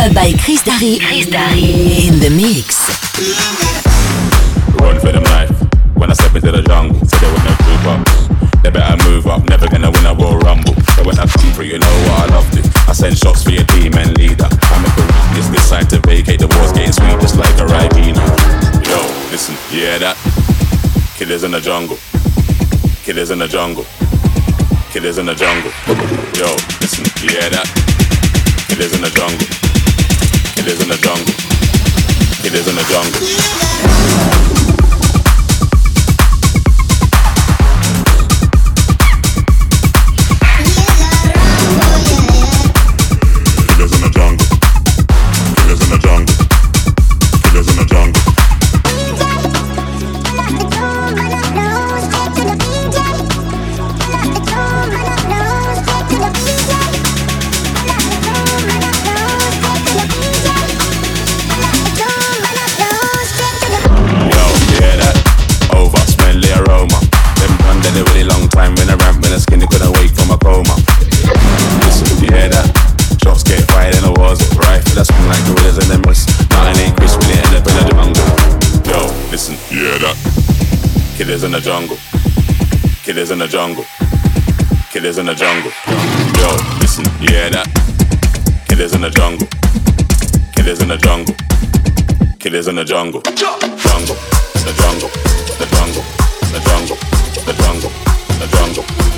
Le son club by Chris Darry. Chris Darry in the mix. Run for them life. When I step into the jungle, say they wanna group up. They better move up, never gonna win a Royal Rumble. So when I come through, you know what I love to. I send shots for your team and leader. I make a weakness decide to vacate. The war's getting sweet, just like a Ribena. Yo, listen, you hear that? Killers in the jungle. Killers in the jungle. Killers in the jungle. Yo, listen, you hear that? Killers in the jungle. Killers in the jungle. Killers in the jungle. In the jungle. Killers in the jungle. Killers in the jungle. Yo, listen, hear that? Killers in the jungle. Killers in the jungle. Killers in the jungle. Jungle. The jungle. The jungle. The jungle. The jungle. The jungle.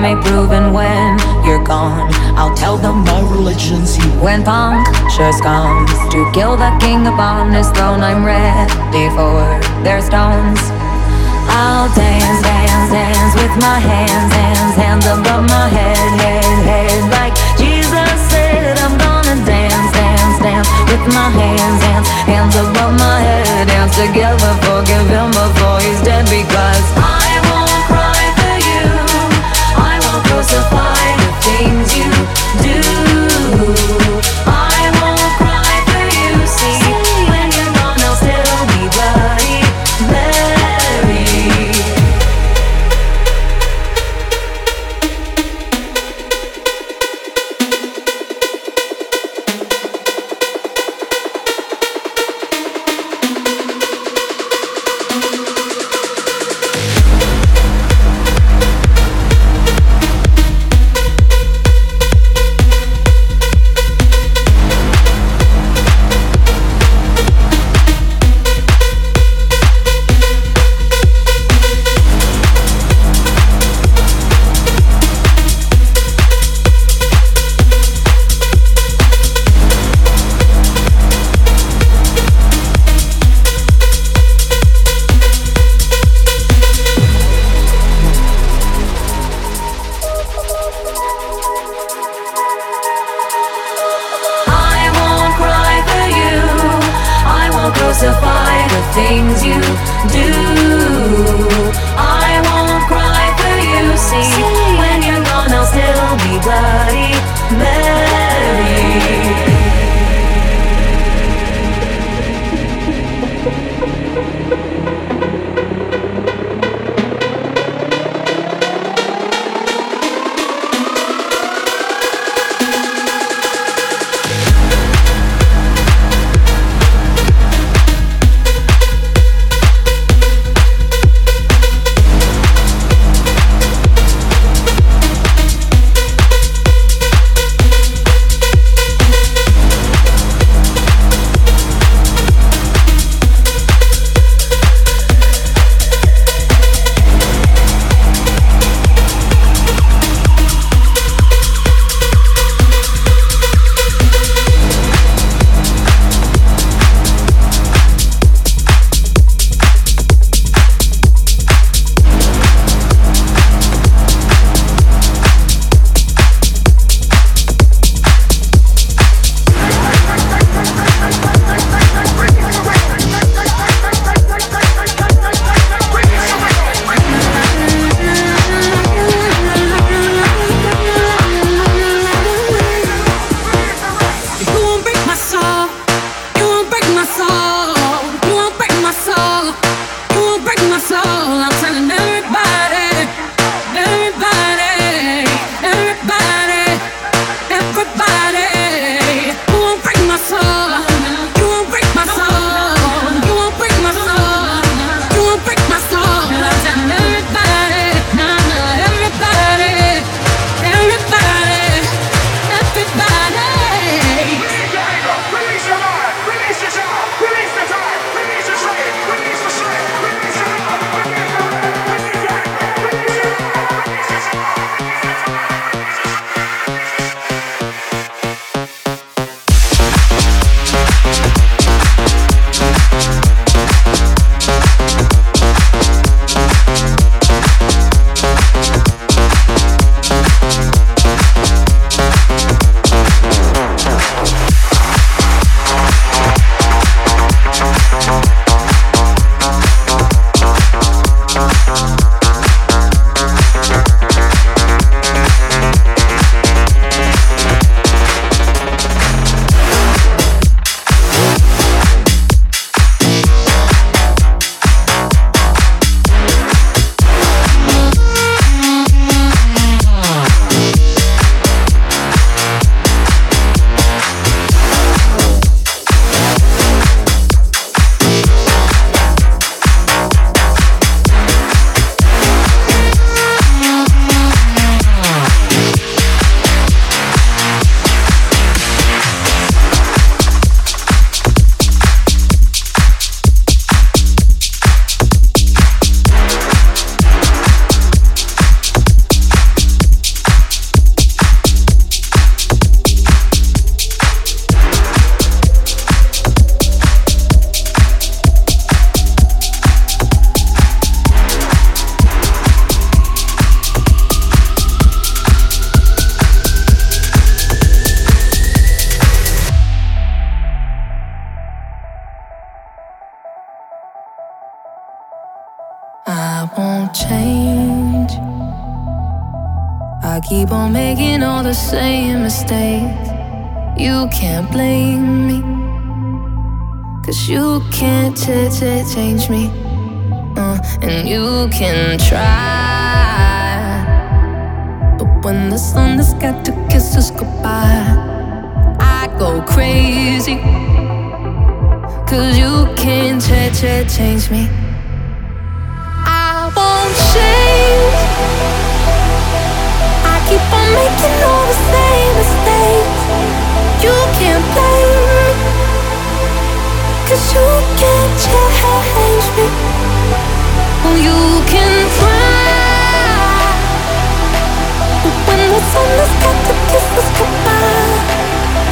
May prove. And when you're gone, I'll tell them my religion's you. When Pontius comes to kill the king upon his throne, I'm ready for their stones. I'll dance, dance, dance with my hands, hands, hands above my head, head, head. Like Jesus said, I'm gonna dance, dance, dance with my hands, hands, hands above my head. Dance together, forgive him before he's dead because I things you do. Keep on making all the same mistakes. You can't blame me. Cause you can't ch- ch- change me. Uh, and you can try. But when the sun has got to kiss us goodbye, I go crazy. Cause you can't ch- ch- change me. I won't change. Keep on making all the same mistakes. You can't blame me. Cause you can't change me. You can try. But when the sun has got to kiss us goodbye,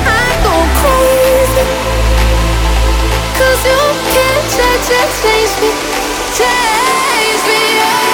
I go crazy. Cause you can't change me. Change me.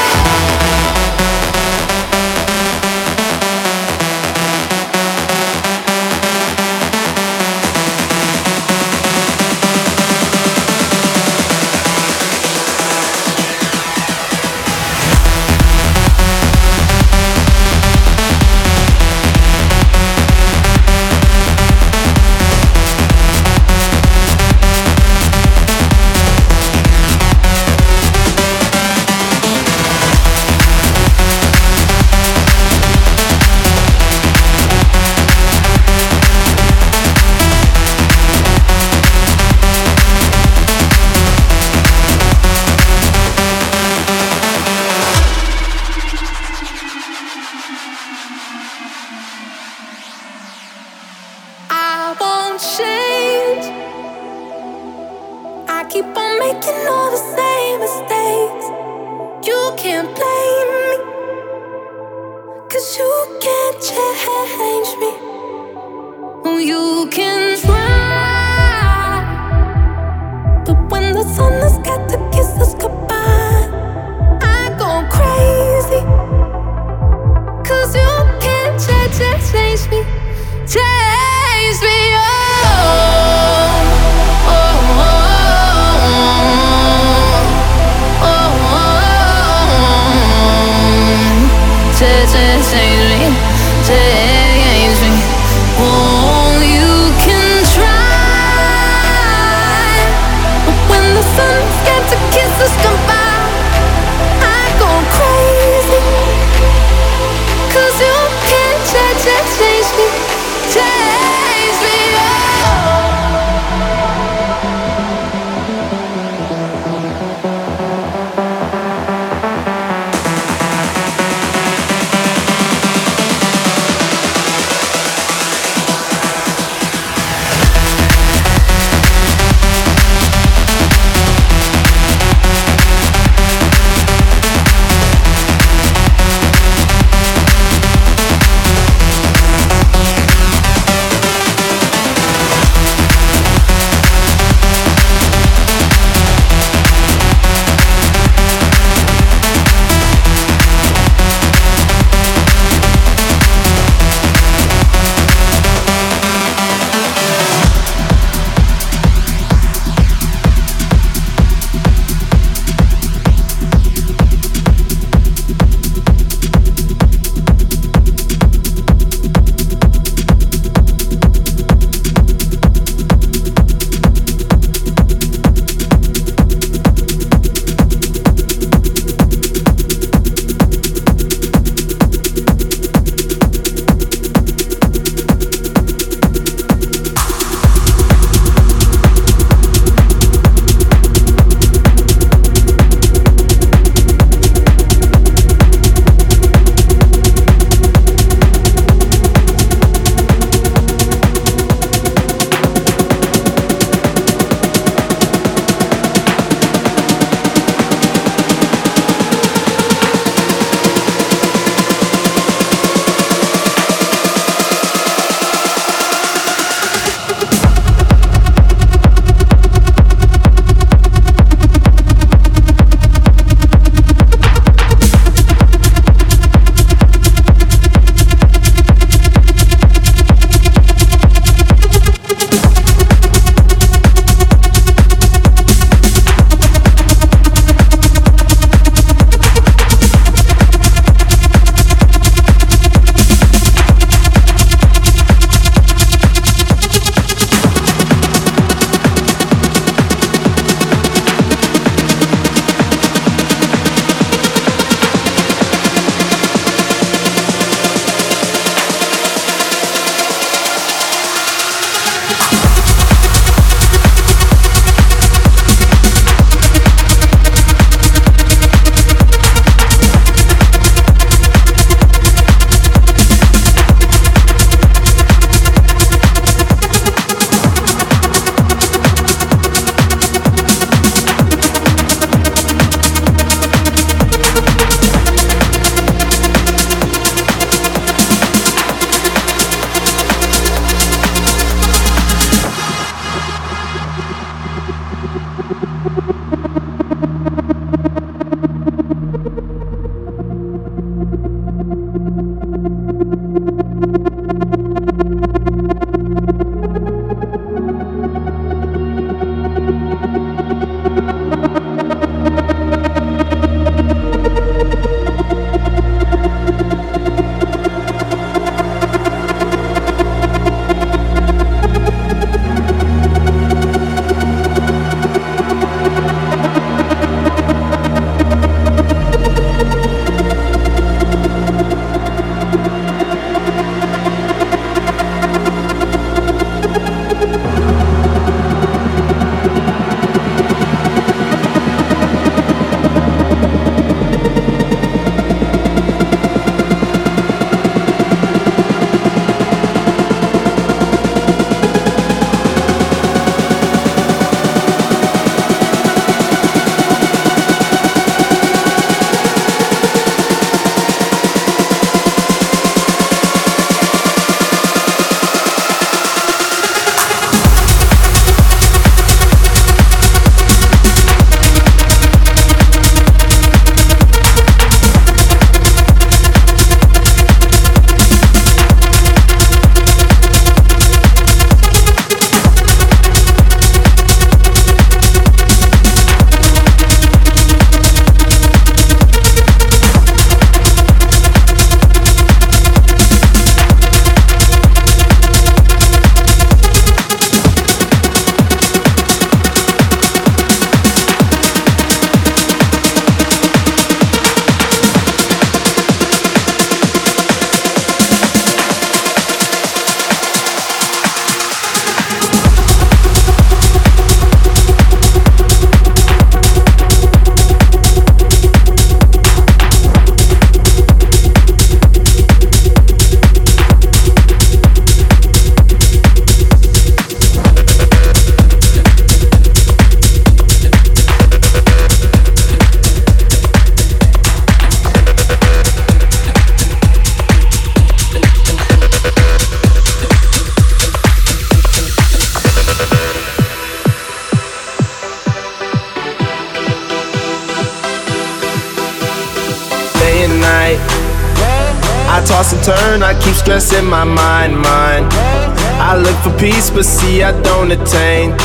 Don't.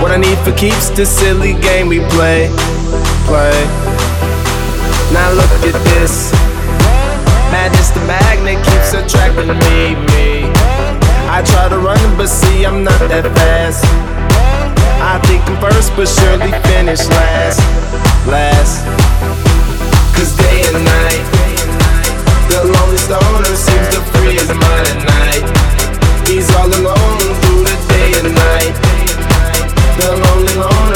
What I need for keeps the silly game we play, play. Now look at this. Madness, the magnet keeps attracting me, me. I try to run, but see, I'm not that fast. I think I'm first, but surely finish last, last. Cause day and night. The lonely stoner seems to free his mind at night. He's all alone and night. The lonely loner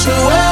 show up.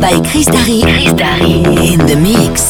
By Chris Darry. Chris Darry in the mix.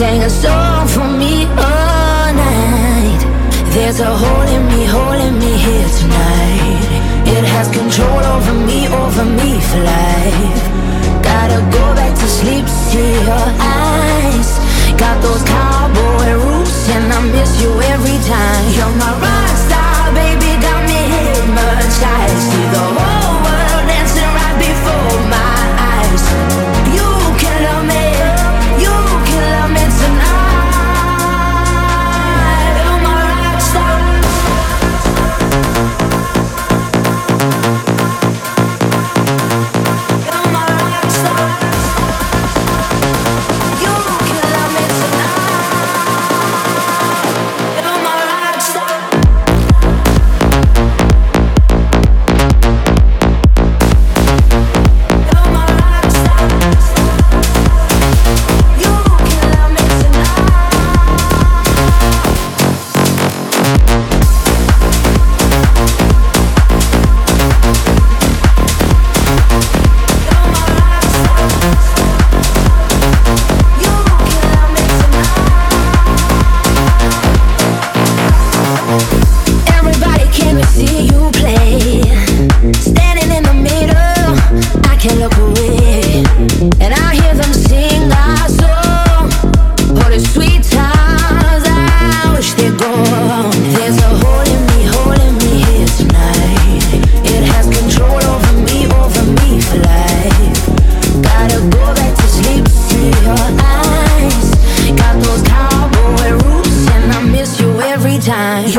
sang a song for me all night. There's a hole in me, holding me here tonight. It has control over me, over me for life. Gotta go back to sleep, see your eyes. Got those cowboy roots, and I miss you every time. You're my ride.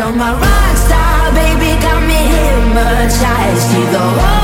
You're my rock star, baby, got me hypnotized. You go.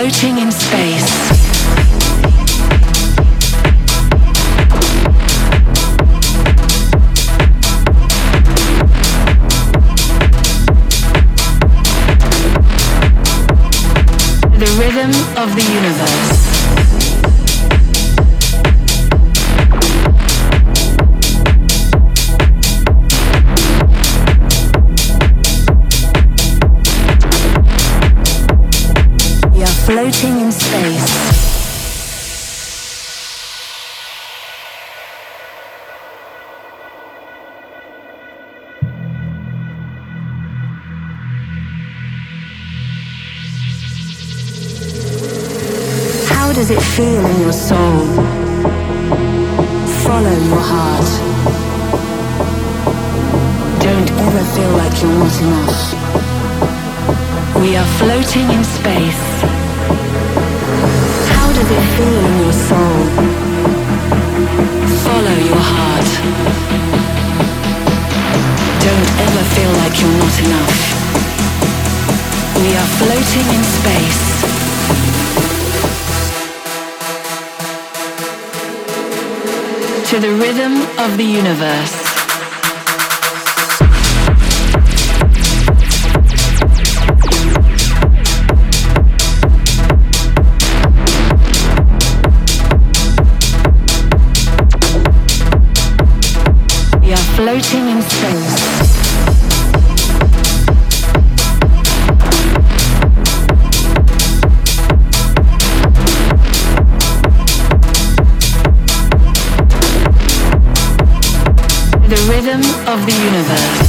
Floating in space. The rhythm of the universe. How does it feel in your soul? Follow your heart. Don't ever feel like you're not enough. We are floating in space. How does it feel in your soul? Follow your heart. Don't ever feel like you're not enough. We are floating in space. To the rhythm of the universe. Floating in space. Of the universe.